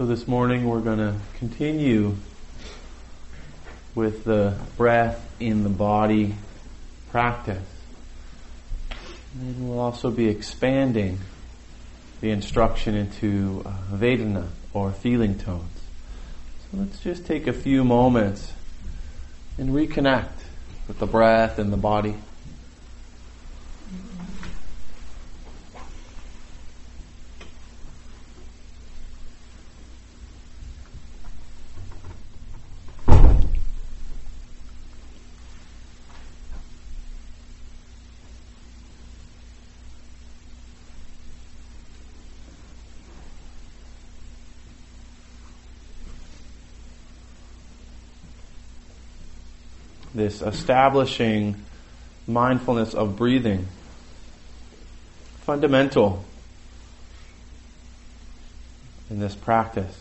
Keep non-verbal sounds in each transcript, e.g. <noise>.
So this morning we're going to continue with the breath in the body practice. And we'll also be expanding the instruction into uh, Vedana or feeling tones. So let's just take a few moments and reconnect with the breath and the body. This establishing mindfulness of breathing. Fundamental in this practice.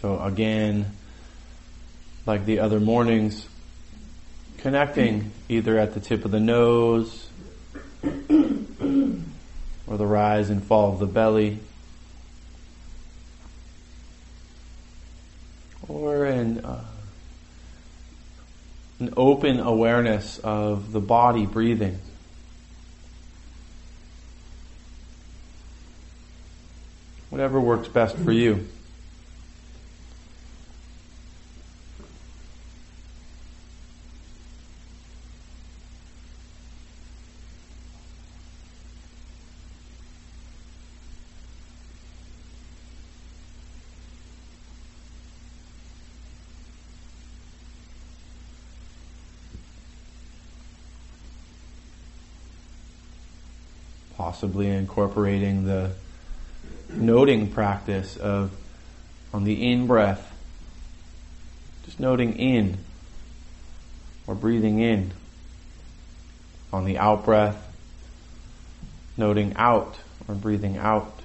So again, like the other mornings, connecting either at the tip of the nose or the rise and fall of the belly or in uh, an open awareness of the body breathing. Whatever works best for you. Possibly incorporating the noting practice of on the in breath, just noting in or breathing in. On the out breath, noting out or breathing out.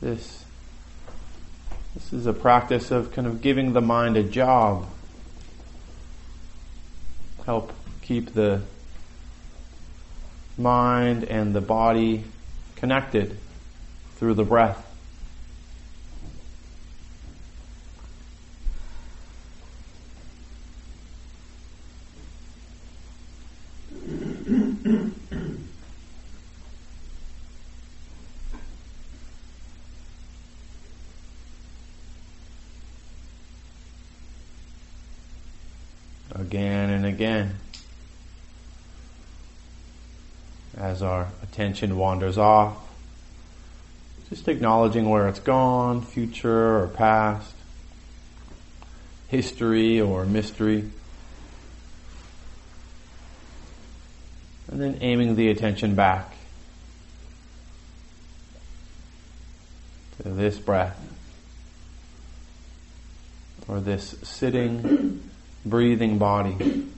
This this is a practice of kind of giving the mind a job. Help keep the mind and the body connected through the breath. again and again. As our attention wanders off, just acknowledging where it's gone, future or past, history or mystery. And then aiming the attention back to this breath or this sitting breathing body.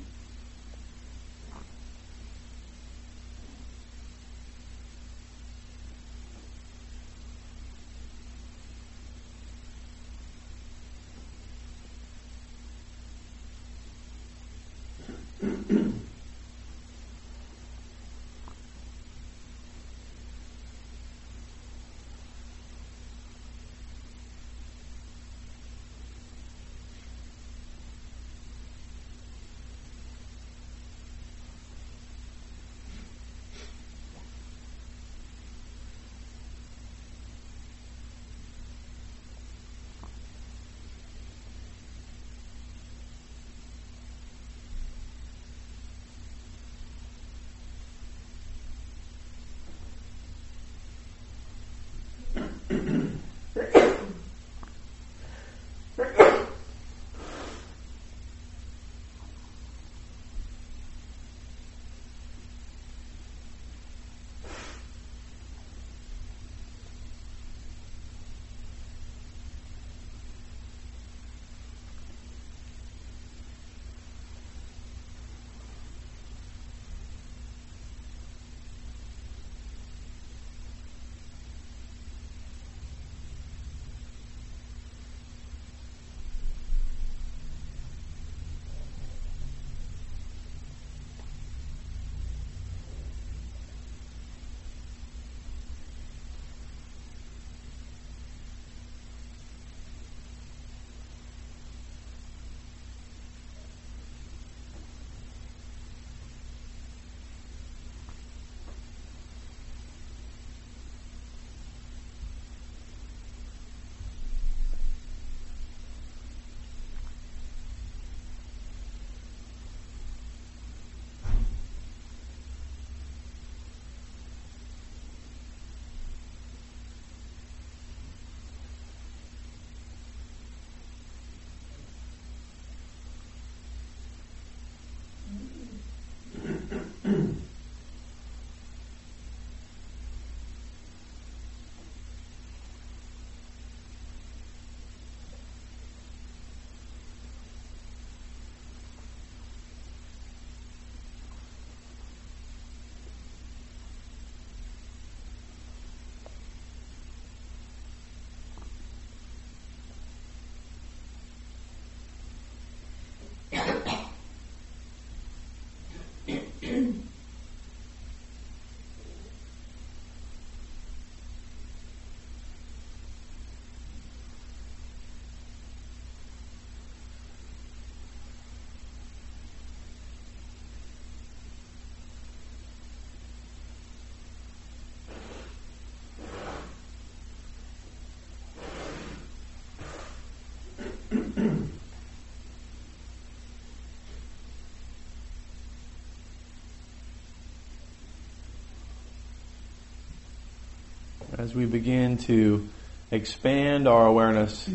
As we begin to expand our awareness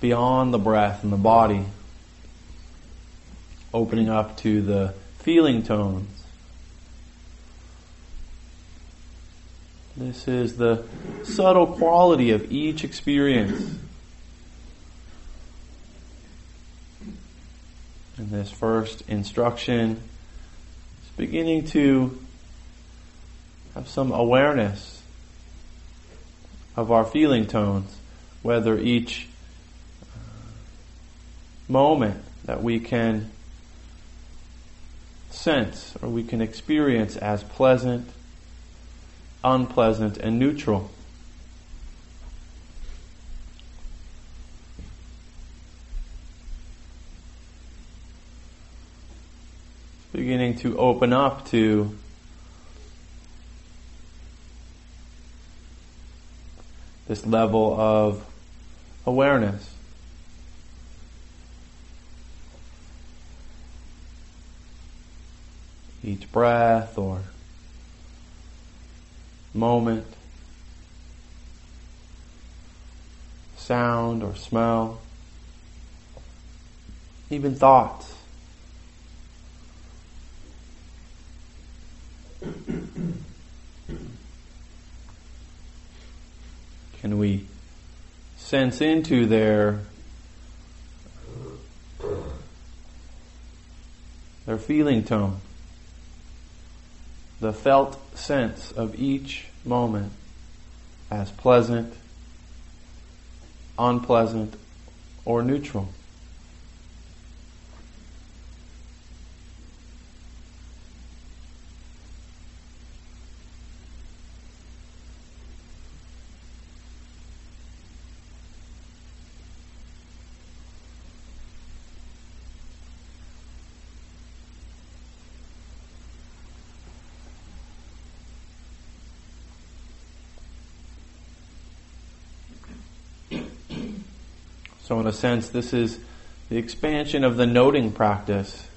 beyond the breath and the body, opening up to the feeling tones. This is the subtle quality of each experience. And this first instruction, is beginning to have some awareness of our feeling tones, whether each uh, moment that we can sense or we can experience as pleasant, unpleasant, and neutral. Beginning to open up to this level of awareness. Each breath or moment, sound or smell, even thoughts. <clears throat> Can we sense into their their feeling tone, the felt sense of each moment as pleasant, unpleasant, or neutral? So, in a sense, this is the expansion of the noting practice.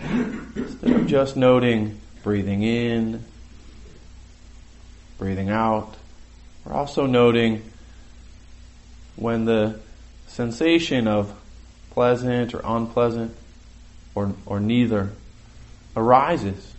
Instead of just noting breathing in, breathing out, we're also noting when the sensation of pleasant or unpleasant or, or neither arises.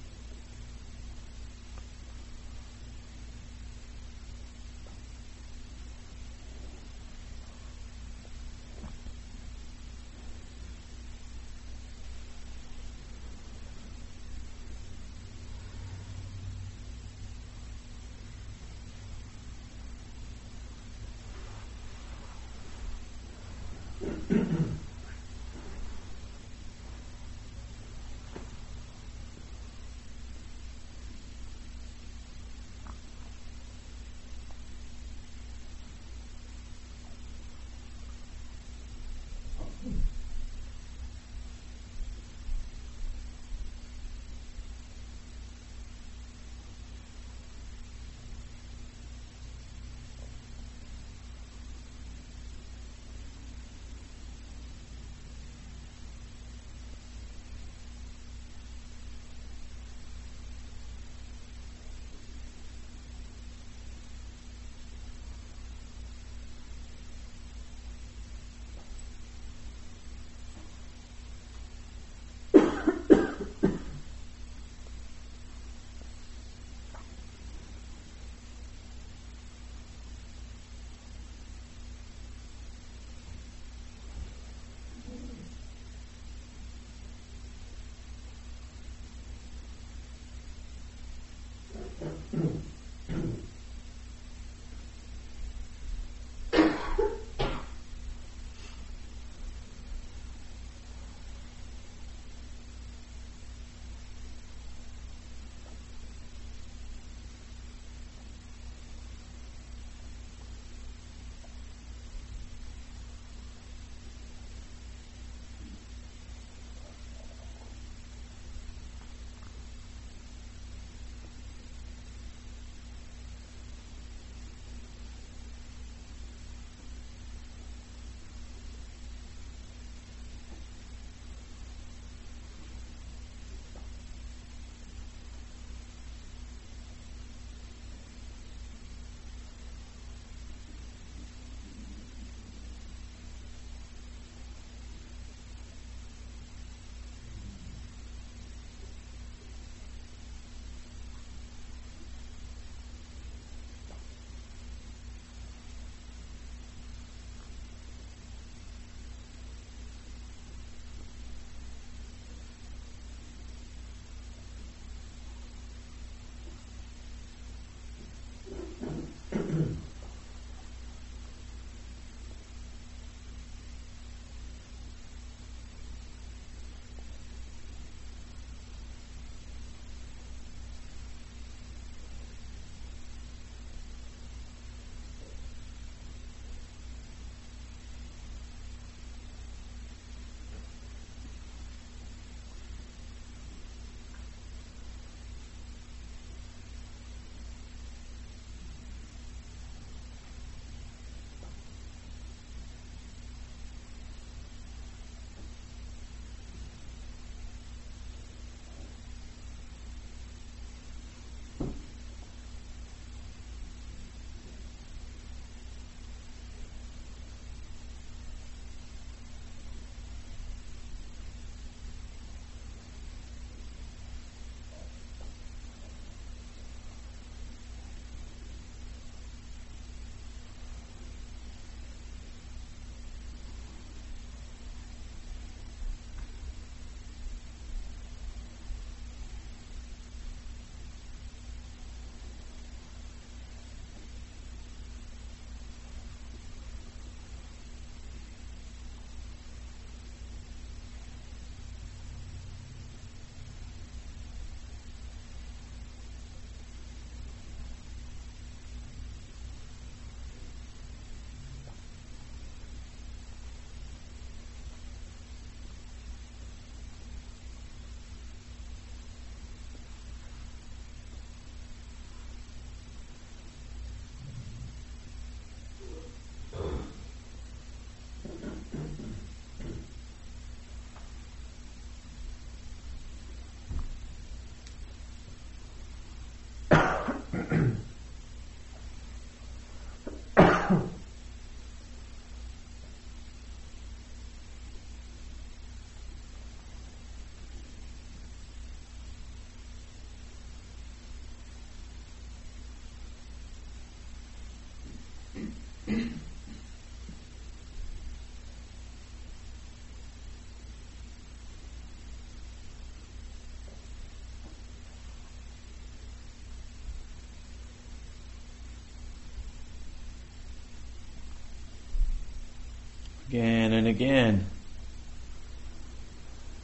Again and again.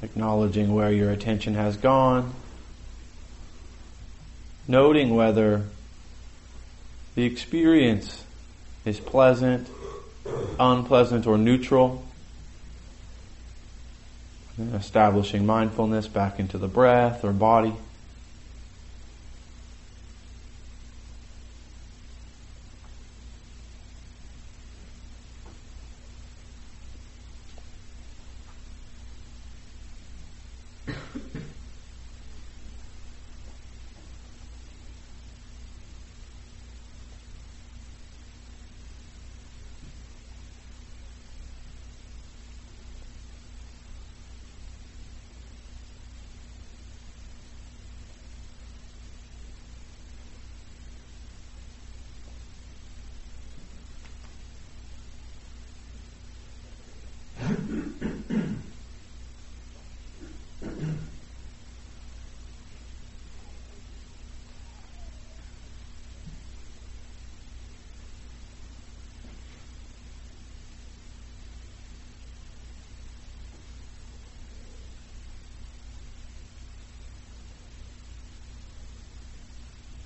Acknowledging where your attention has gone. Noting whether the experience is pleasant, unpleasant, or neutral. And establishing mindfulness back into the breath or body.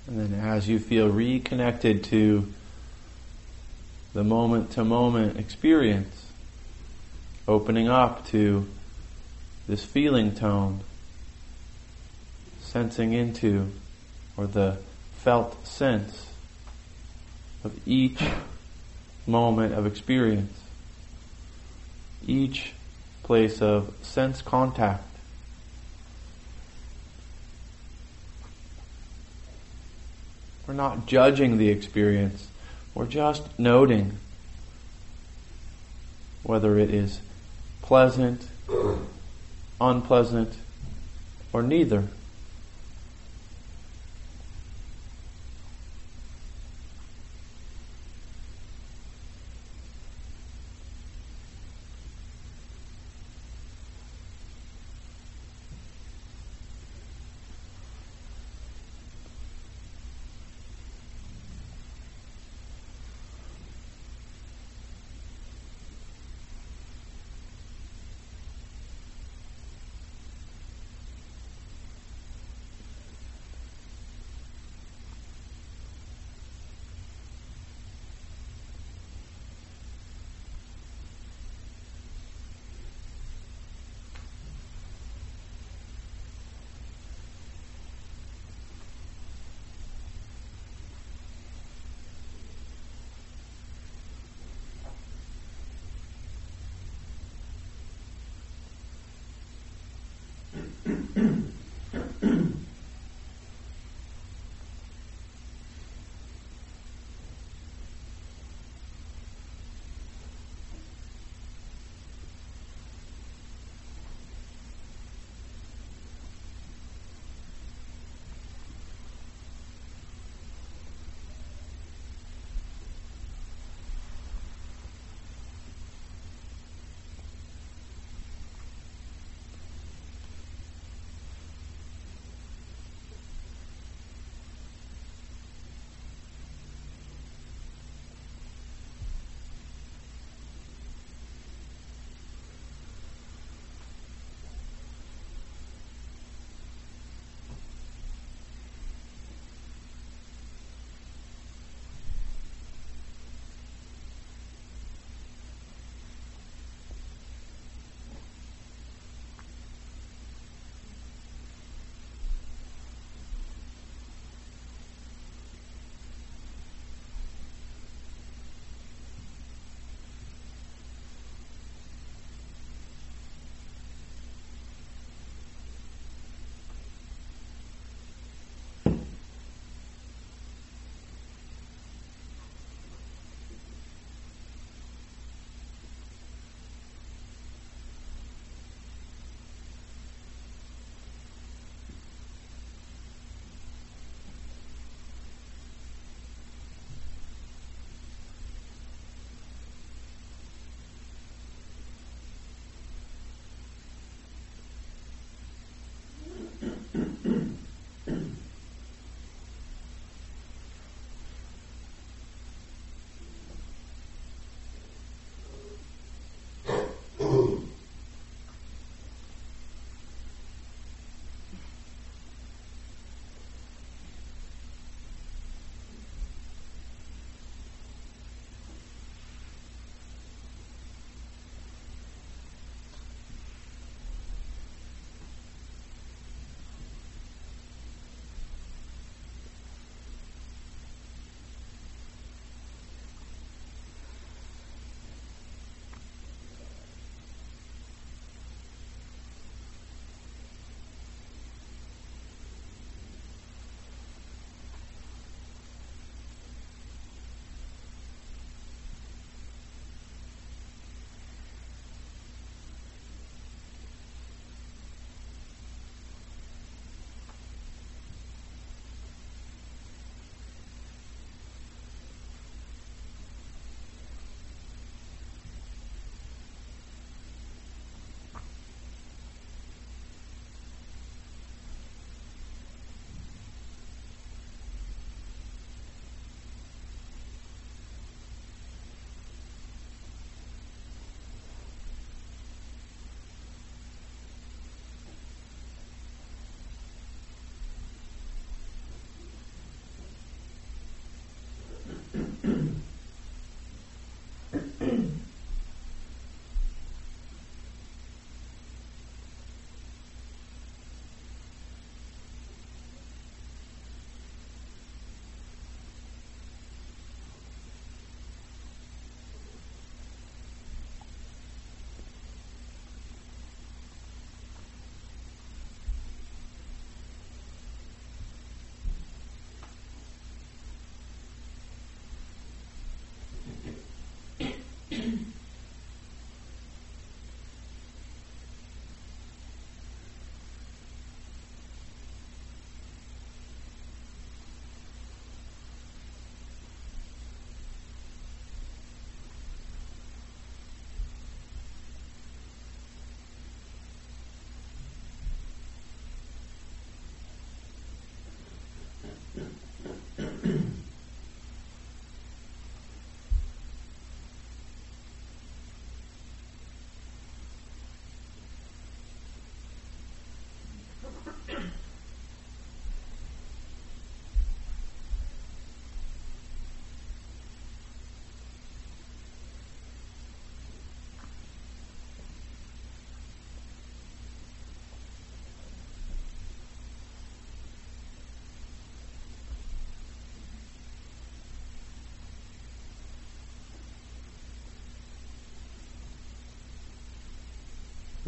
And then as you feel reconnected to the moment to moment experience, opening up to this feeling tone, sensing into, or the felt sense of each moment of experience, each place of sense contact. We're not judging the experience. We're just noting whether it is pleasant, unpleasant, or neither.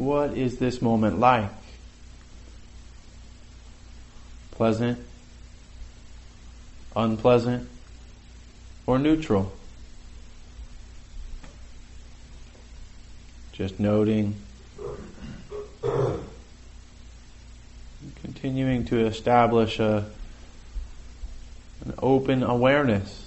What is this moment like? Pleasant, unpleasant, or neutral? Just noting, continuing to establish a, an open awareness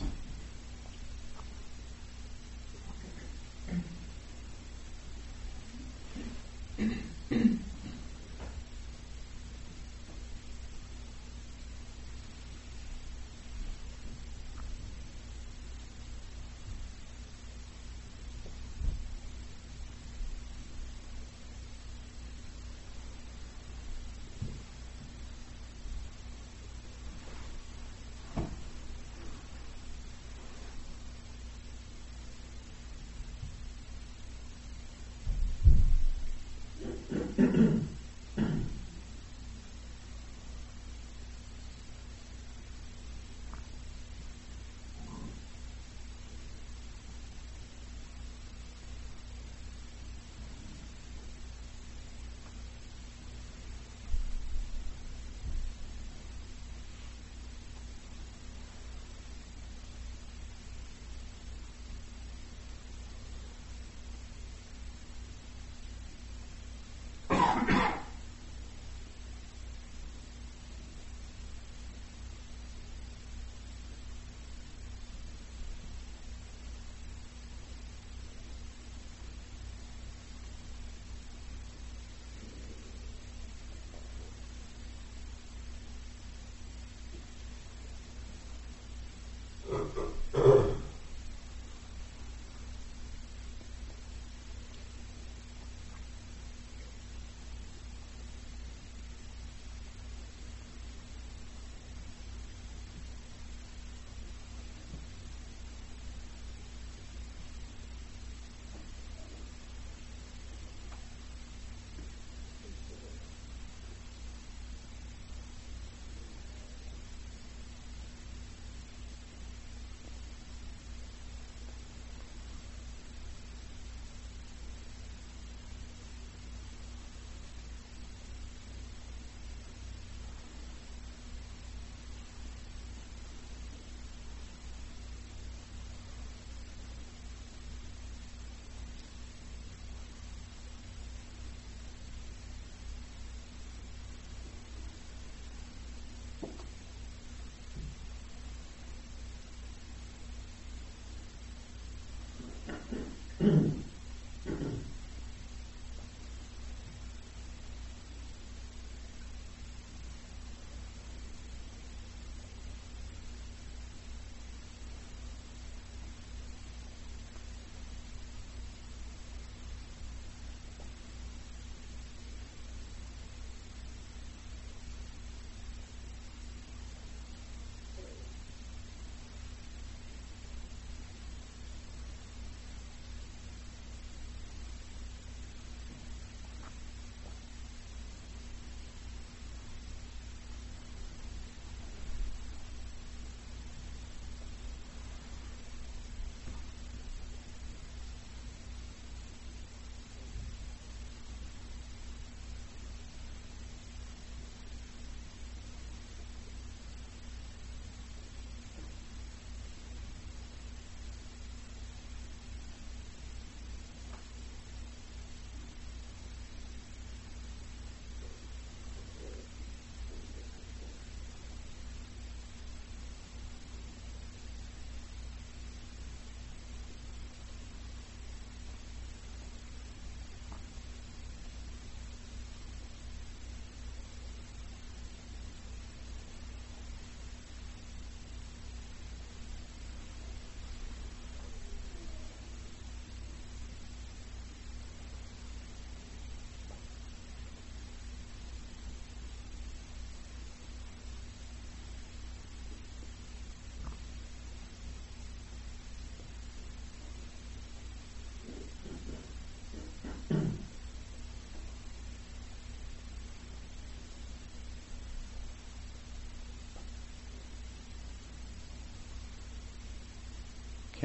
Mm-hmm. <clears throat>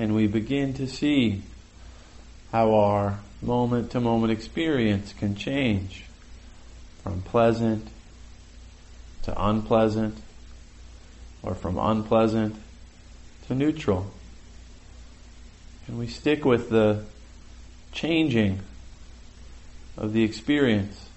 Can we begin to see how our moment to moment experience can change from pleasant to unpleasant or from unpleasant to neutral. And we stick with the changing of the experience.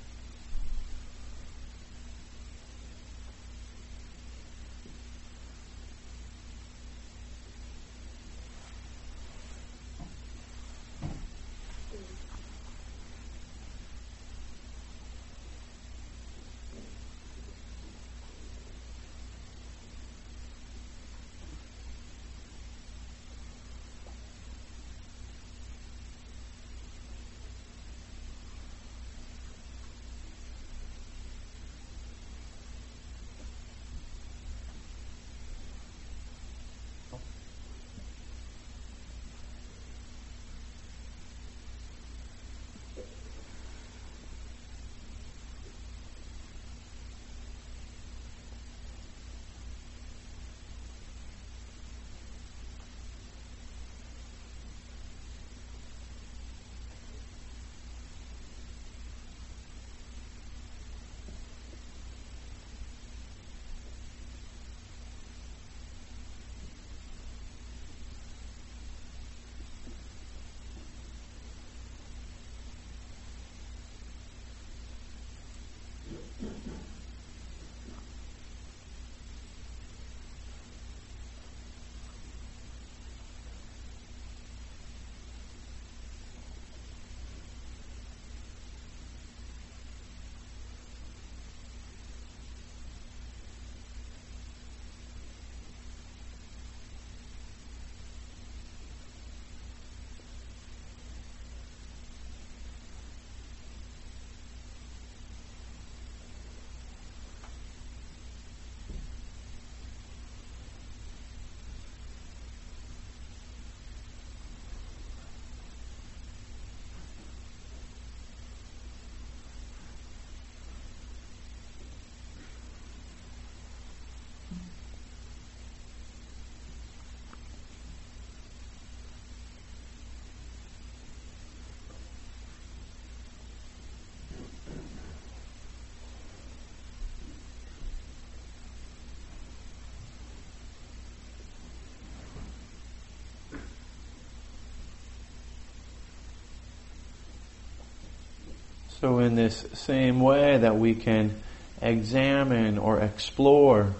So in this same way that we can examine or explore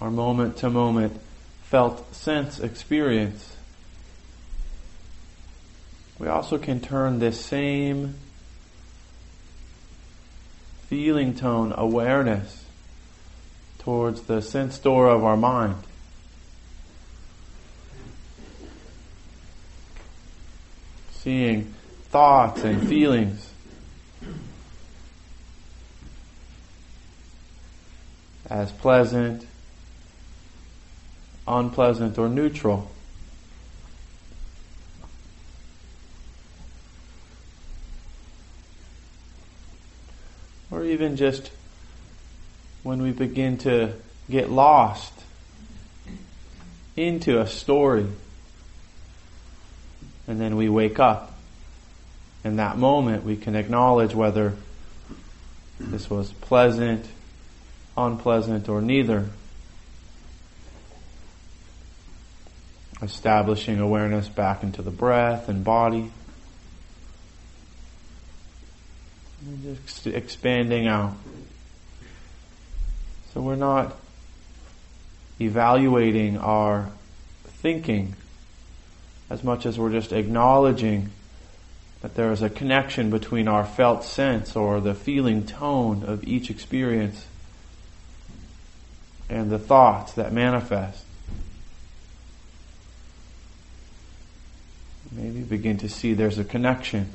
our moment to moment felt sense experience, we also can turn this same feeling tone awareness towards the sense door of our mind. Seeing thoughts and feelings as pleasant, unpleasant, or neutral. Or even just when we begin to get lost into a story and then we wake up. In that moment, we can acknowledge whether this was pleasant, unpleasant, or neither. Establishing awareness back into the breath and body. And just expanding out. So we're not evaluating our thinking as much as we're just acknowledging that there is a connection between our felt sense or the feeling tone of each experience and the thoughts that manifest. Maybe begin to see there's a connection.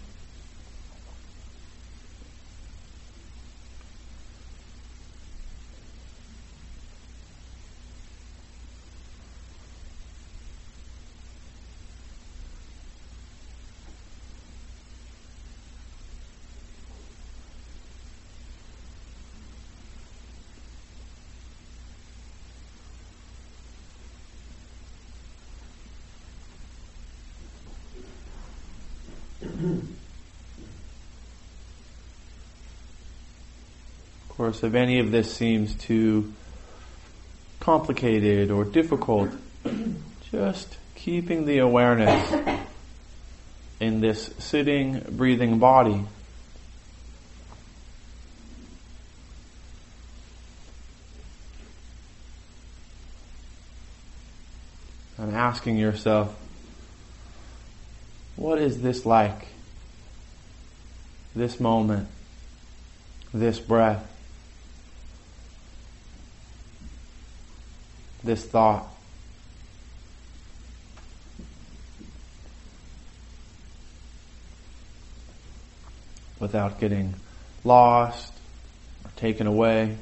If any of this seems too complicated or difficult, just keeping the awareness in this sitting, breathing body. And asking yourself, what is this like? This moment, this breath, this thought. without getting lost or taken away,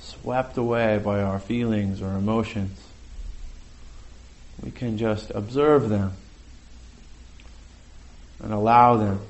swept away by our feelings or emotions. We can just observe them and allow them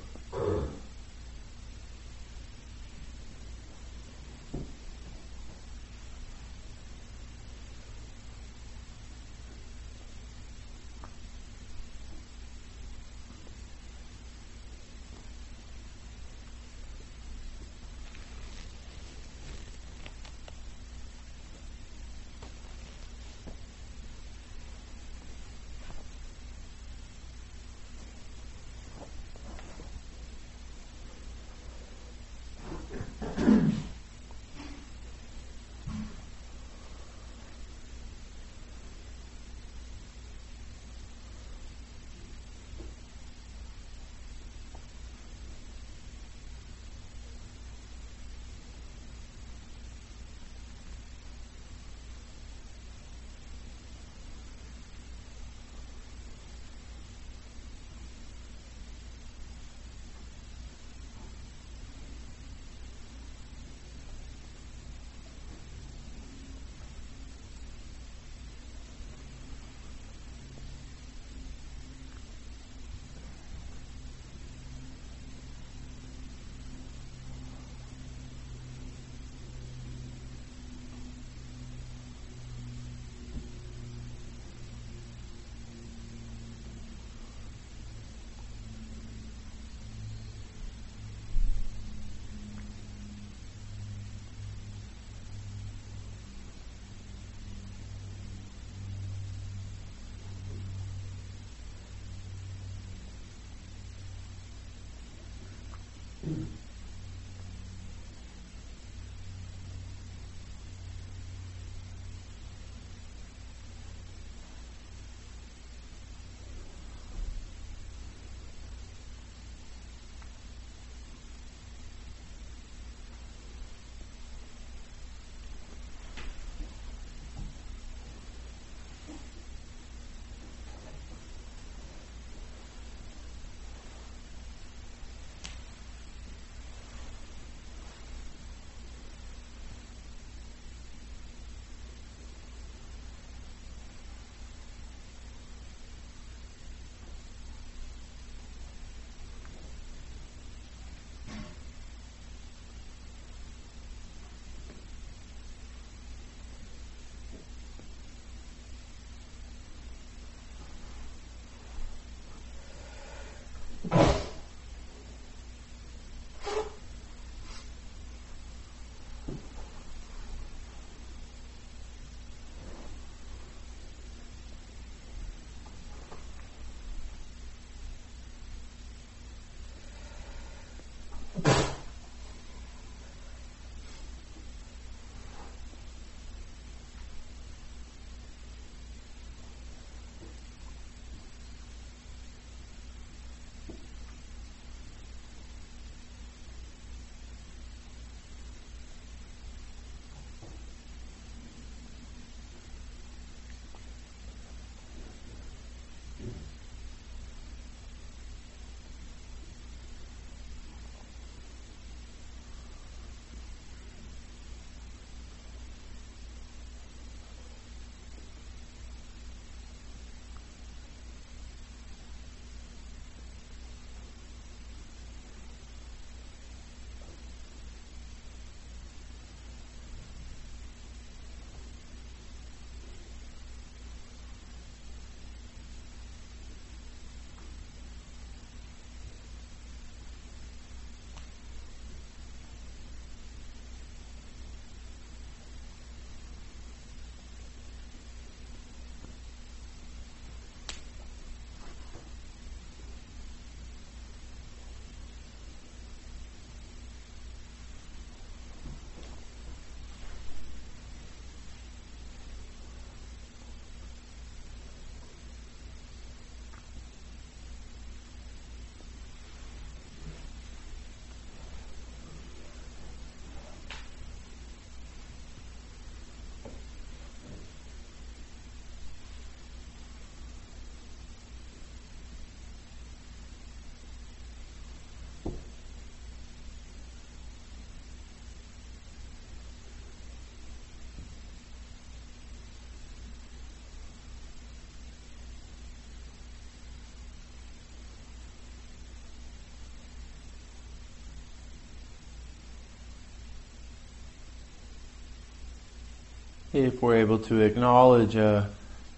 if we're able to acknowledge a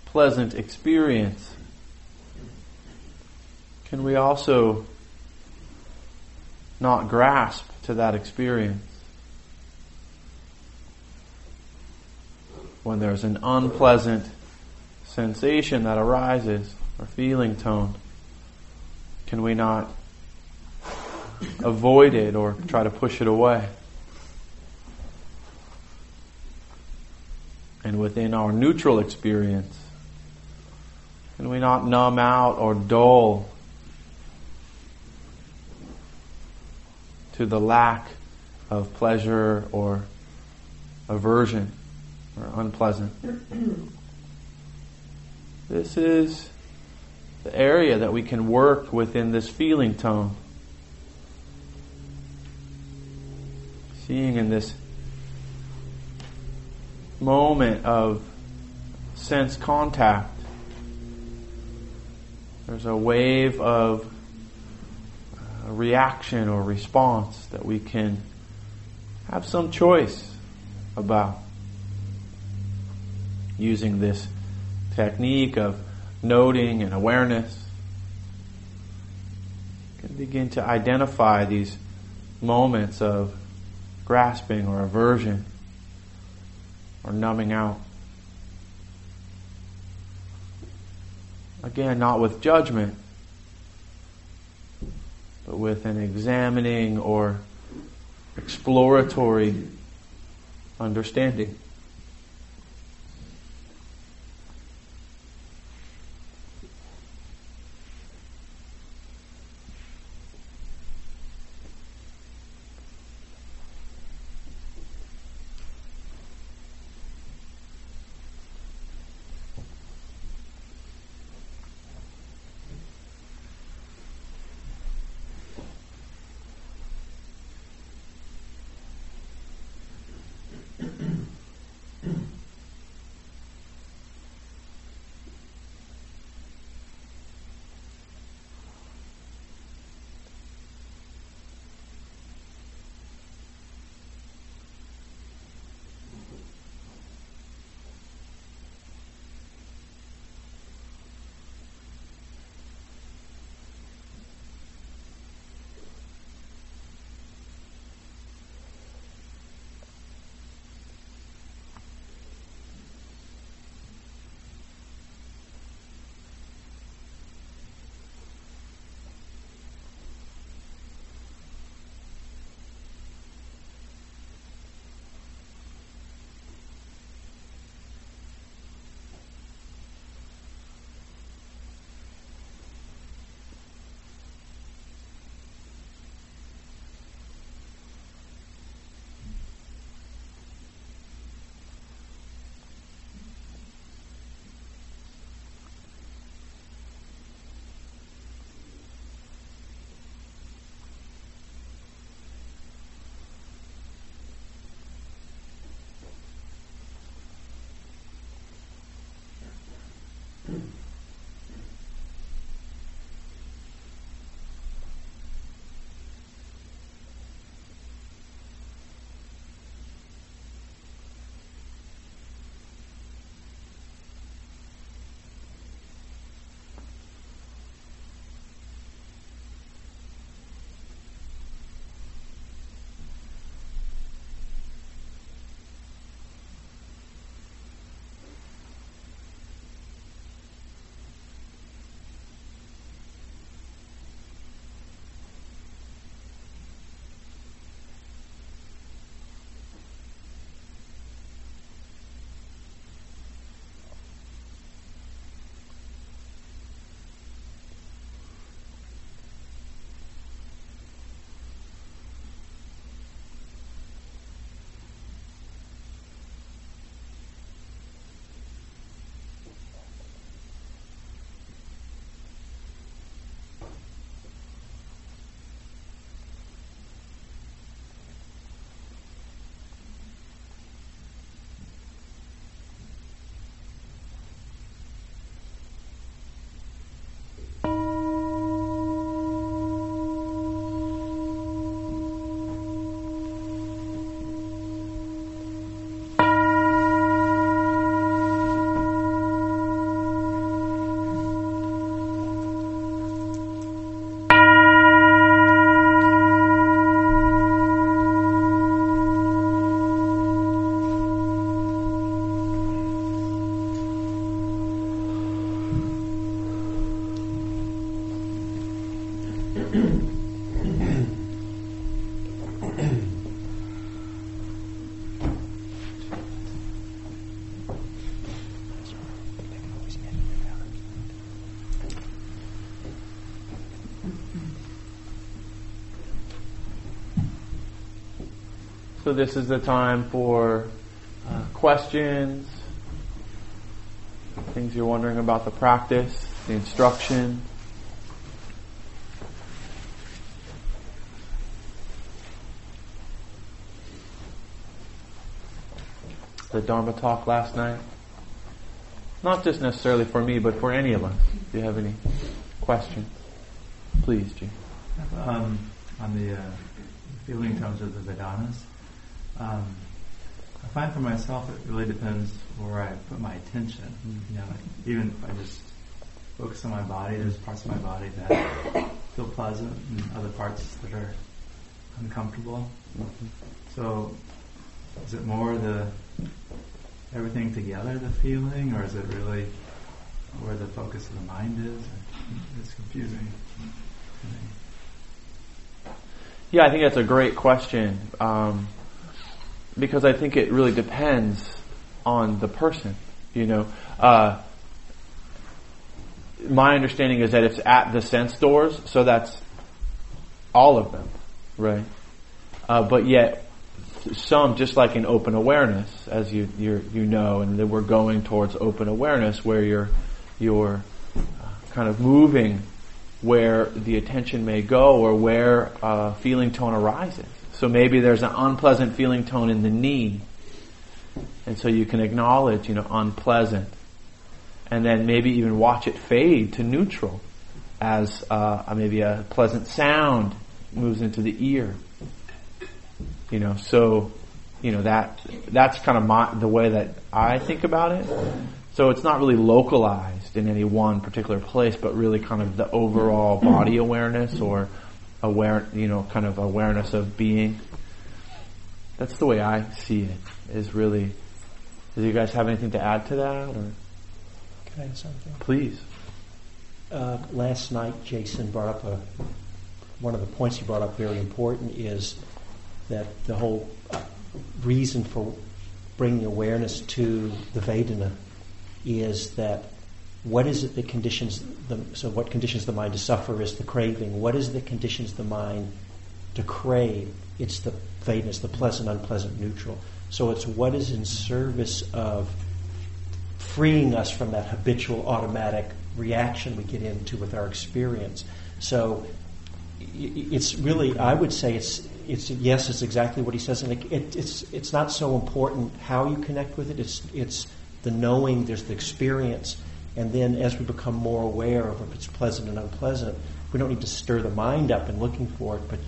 pleasant experience, can we also not grasp to that experience? When there's an unpleasant sensation that arises or feeling tone, can we not avoid it or try to push it away? Within our neutral experience, can we not numb out or dull to the lack of pleasure or aversion or unpleasant. <clears throat> this is the area that we can work within this feeling tone. Seeing in this moment of sense contact, there's a wave of a reaction or response that we can have some choice about using this technique of noting and awareness. Can begin to identify these moments of grasping or aversion or numbing out. Again, not with judgment, but with an examining or exploratory understanding. This is the time for uh, questions, things you're wondering about the practice, the instruction. The Dharma talk last night. Not just necessarily for me, but for any of us. If you have any questions, please, Jim. Um, on the uh, feeling tones of the Vedanas, um, I find for myself it really depends where I put my attention. Mm-hmm. You know, even if I just focus on my body, there's parts of my body that feel pleasant and other parts that are uncomfortable. Mm-hmm. So, is it more the everything together, the feeling, or is it really where the focus of the mind is? It's confusing. Yeah, I think that's a great question. Um, because I think it really depends on the person. You know, uh, my understanding is that it's at the sense doors, so that's all of them, right? Uh, but yet, some just like in open awareness, as you you know, and that we're going towards open awareness, where you're you're uh, kind of moving where the attention may go, or where uh, feeling tone arises. So maybe there's an unpleasant feeling tone in the knee. And so you can acknowledge, you know, unpleasant. And then maybe even watch it fade to neutral as uh, maybe a pleasant sound moves into the ear. You know, so, you know, that, that's kind of my, the way that I think about it. So it's not really localized in any one particular place, but really kind of the overall body awareness or aware, you know, kind of awareness of being. That's the way I see it. Is really. Do you guys have anything to add to that, or? Can I add something? Please. Uh, last night, Jason brought up a. One of the points he brought up very important is that the whole reason for bringing awareness to the Vedana is that what is it that conditions the so what conditions the mind to suffer is the craving. What is it that conditions the mind to crave? It's the Vedana the pleasant unpleasant neutral. So it's what is in service of freeing us from that habitual automatic reaction we get into with our experience. So it's really i would say it's it's yes it's exactly what he says. And it, it, it's it's not so important how you connect with it. It's it's the knowing there's the experience and then as we become more aware of if it's pleasant and unpleasant, we don't need to stir the mind up in looking for it, but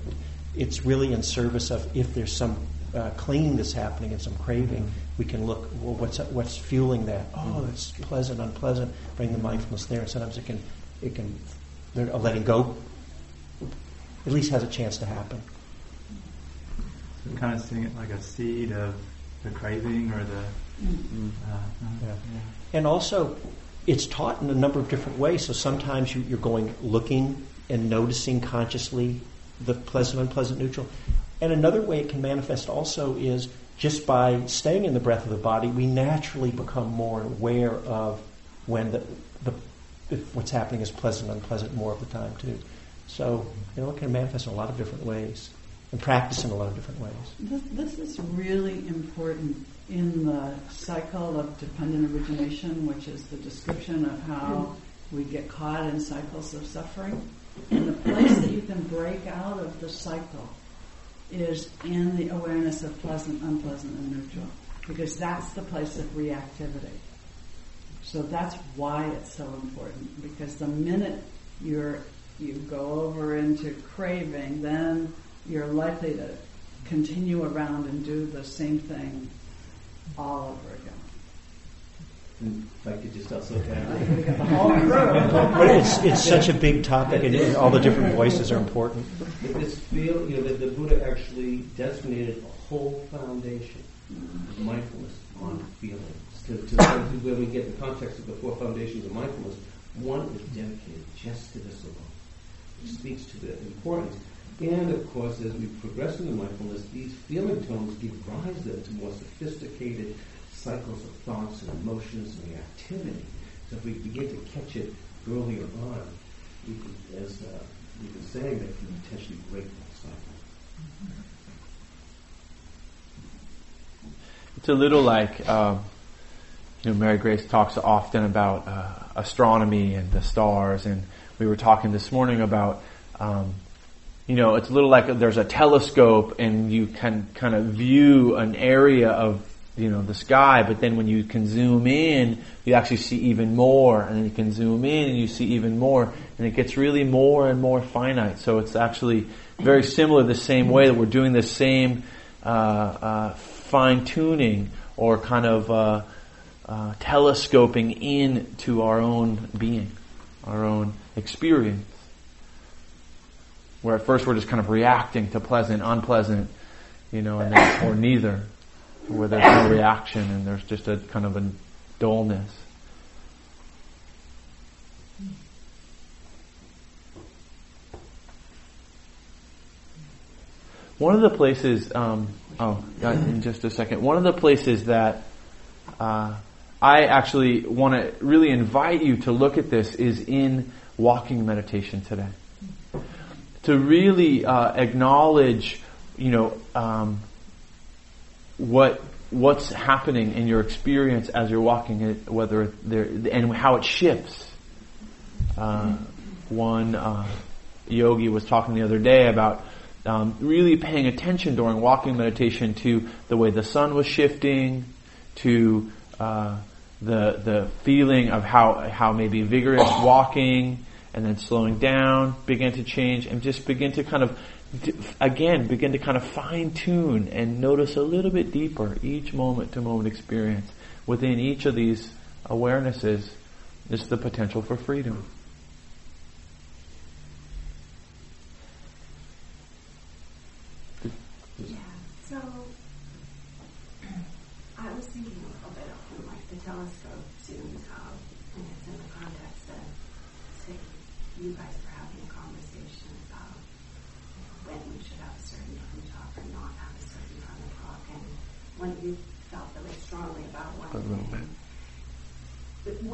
it's really in service of if there's some uh, clinging that's happening and some craving, we can look, well, what's, what's fueling that? Oh, it's pleasant, unpleasant. Bring the mindfulness there. And sometimes it can, it can, a letting go at least has a chance to happen. So kind of seeing it like a seed of the craving or the. Mm-hmm. Uh, uh, yeah. Yeah. And also, it's taught in a number of different ways. So sometimes you, are going looking and noticing consciously the pleasant, unpleasant, neutral. And another way it can manifest also is just by staying in the breath of the body, we naturally become more aware of when the, the what's happening is pleasant, unpleasant more of the time too. So you know it can manifest in a lot of different ways and practice in a lot of different ways. This, this is really important in the cycle of dependent origination, which is the description of how we get caught in cycles of suffering. And the place that you can break out of the cycle is in the awareness of pleasant, unpleasant, and neutral. Because that's the place of reactivity. So that's why it's so important. Because the minute you're you go over into craving, then you're likely to continue around and do the same thing all over again. If I could just also add, <laughs> but it's it's such a big topic, and all the different voices are important. This feel, you know, the, the Buddha actually designated a whole foundation of mindfulness on feelings. To, to, when we get the context of the four foundations of mindfulness, one is dedicated just to this alone. Which speaks to the importance. And of course, as we progress into mindfulness, these feeling tones give rise then to more sophisticated cycles of thoughts and emotions and reactivity. So if we begin to catch it earlier on, we can, as uh, we've been saying, that can potentially break that cycle. It's a little like, um, you know, Mary Grace talks often about uh, astronomy and the stars, and we were talking this morning about, um, you know, it's a little like there's a telescope and you can kind of view an area of, you know, the sky, but then when you can zoom in, you actually see even more, and then you can zoom in and you see even more, and it gets really more and more finite. So it's actually very similar the same way that we're doing the same uh, uh, fine tuning or kind of uh, uh, telescoping into our own being, our own experience. Where at first we're just kind of reacting to pleasant, unpleasant, you know, and then, or neither, where there's no reaction and there's just a kind of a dullness. One of the places, um, oh, in just a second. One of the places that uh, I actually want to really invite you to look at this is in walking meditation today. To really uh, acknowledge, you know, um, what what's happening in your experience as you're walking it, whether there and how it shifts. Uh, one uh, yogi was talking the other day about um, really paying attention during walking meditation to the way the sun was shifting, to uh, the the feeling of how how maybe vigorous <coughs> walking and then slowing down begin to change and just begin to kind of again begin to kind of fine tune and notice a little bit deeper each moment to moment experience within each of these awarenesses is the potential for freedom.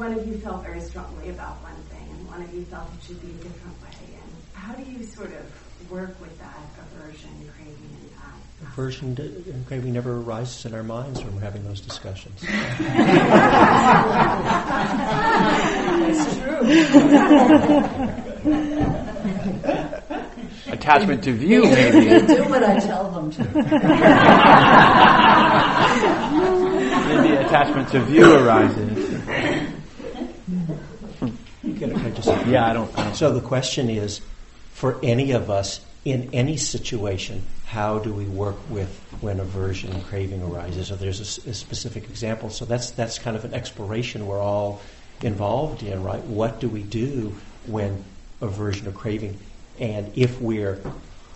one of you felt very strongly about one thing and one of you felt it should be a different way. And how do you sort of work with that aversion, craving, and that? Aversion and craving never arises in our minds when we're having those discussions. <laughs> That's true. Attachment to view, maybe. They do what I tell them to. maybe attachment to view arises. Yeah, I don't, I don't. So the question is, for any of us in any situation, how do we work with when aversion and craving arises? So there's a, a, specific example. So that's that's kind of an exploration we're all involved in, right? What do we do when aversion or craving? And if we're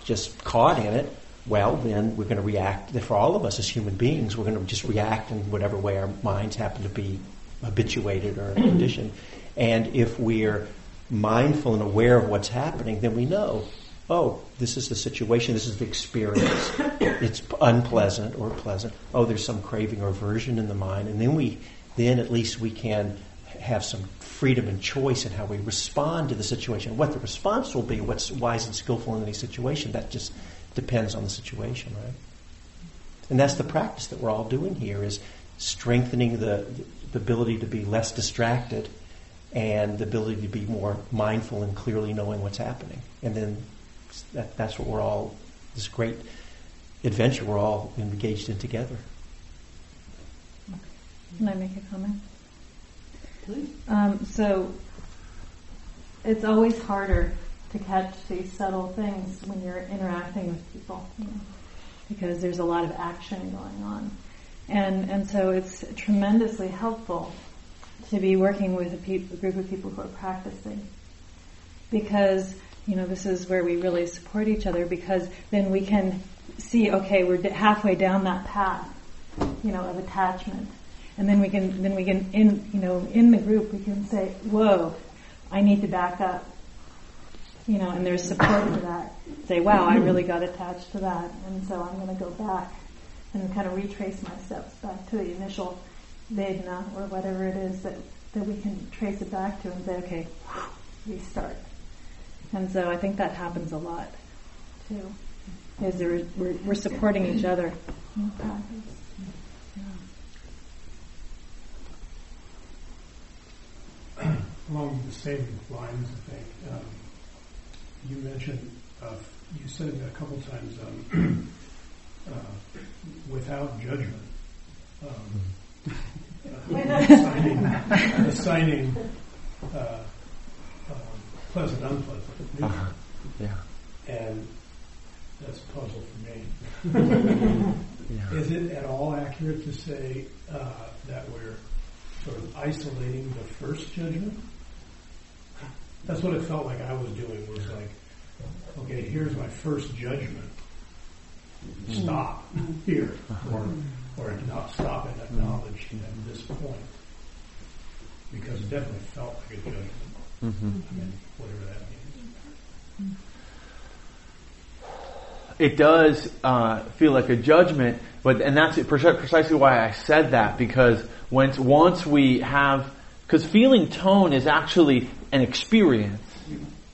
just caught in it, well, then we're going to react. For all of us as human beings, we're going to just react in whatever way our minds happen to be habituated or conditioned. And if we're mindful and aware of what's happening, then we know, oh, this is the situation, this is the experience. <coughs> it's unpleasant or pleasant. Oh, there's some craving or aversion in the mind, and then we, then at least we can have some freedom and choice in how we respond to the situation. What the response will be, what's wise and skillful in any situation, that just depends on the situation, right? And that's the practice that we're all doing here is strengthening the, the ability to be less distracted and the ability to be more mindful and clearly knowing what's happening. And then that, that's what we're all, this great adventure we're all engaged in together. Can I make a comment? Please. Um, so it's always harder to catch these subtle things when you're interacting with people, you know, because there's a lot of action going on. And, and so it's tremendously helpful to be working with a, pe- a group of people who are practicing. Because, you know, this is where we really support each other because then we can see, okay, we're halfway down that path, you know, of attachment. And then we can, then we can, in, you know, in the group, we can say, whoa, I need to back up. You know, and there's support for that. Say, wow, I really got attached to that, and so I'm going to go back and kind of retrace my steps back to the initial Vedana or whatever it is that, that we can trace it back to and say, okay, restart. And so I think that happens a lot too. Is there, we're, we're supporting each other. <clears throat> Along the same lines, I think um, you mentioned, uh, you said a couple times, um, <clears throat> uh, without judgment. Um, assigning, assigning uh, uh, pleasant, unpleasant. Uh-huh. Yeah. And that's a puzzle for me. Yeah. Is it at all accurate to say uh, that we're sort of isolating the first judgment? That's what it felt like I was doing. Was like, okay, here's my first judgment. Stop here, or or not stop and acknowledge at this point, because it definitely felt like a judgment. Mm-hmm. I mean, whatever that means. it does uh, feel like a judgment, but and that's precisely why I said that because once once we have because feeling tone is actually an experience,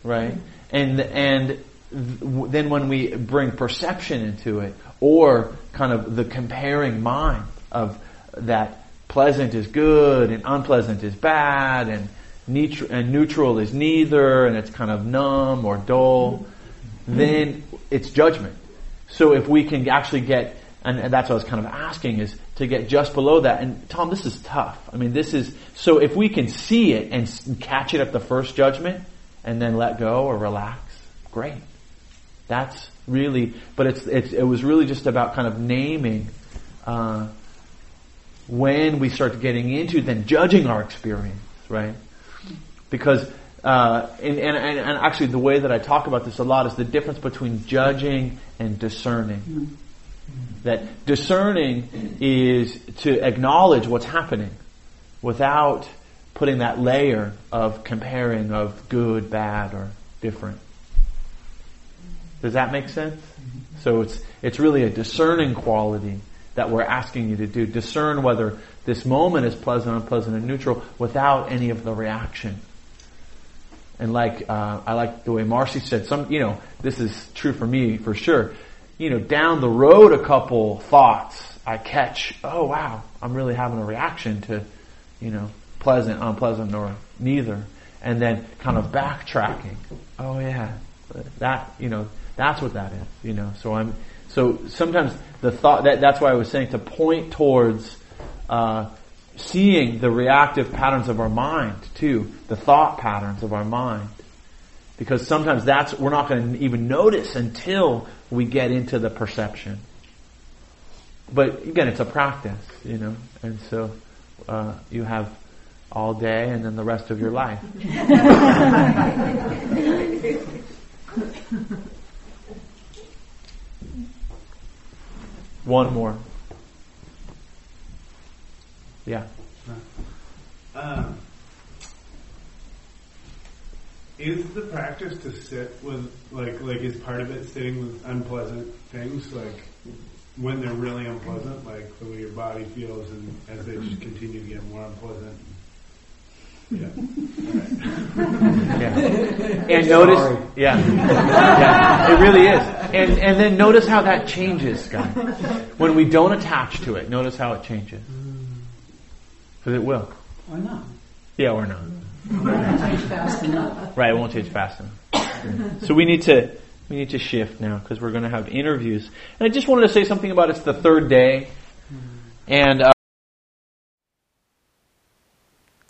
right? And and then when we bring perception into it, or kind of the comparing mind of that pleasant is good and unpleasant is bad, and neutral, and neutral is neither, and it's kind of numb or dull, then it's judgment. So if we can actually get, and, and that's what I was kind of asking, is to get just below that. And Tom, this is tough. I mean, this is, so if we can see it and catch it at the first judgment, and then let go or relax, great. That's really, but it's, it's it was really just about kind of naming uh, when we start getting into then judging our experience, right? Because uh, and, and, and, actually the way that I talk about this a lot is the difference between judging and discerning. That discerning is to acknowledge what's happening without putting that layer of comparing of good, bad, or different. Does that make sense? So it's, it's really a discerning quality that we're asking you to do. Discern whether this moment is pleasant, unpleasant, and neutral without any of the reaction. And like, uh, I like the way Marcy said, some, you know, this is true for me for sure. You know, down the road a couple thoughts, I catch, oh wow, I'm really having a reaction to, you know, pleasant, unpleasant, or neither. And then kind of backtracking. Oh yeah, that, you know, that's what that is, you know. So I'm so sometimes the thought that that's why I was saying to point towards uh, seeing the reactive patterns of our mind too, the thought patterns of our mind, because sometimes that's we're not going to even notice until we get into the perception. But again, it's a practice, you know, and so uh, you have all day and then the rest of your life. <laughs> One more. Yeah. Um, is the practice to sit with like like is part of it sitting with unpleasant things like when they're really unpleasant, like the way your body feels, and as they just continue to get more unpleasant, yeah. yeah. And notice, yeah. yeah, it really is. And and then notice how that changes, guys. When we don't attach to it, notice how it changes. Because it will. Or not. Yeah, or not. Won't change fast enough. Right, it won't change fast enough. So we need to we need to shift now because we're going to have interviews. And I just wanted to say something about it's the third day, and. Uh,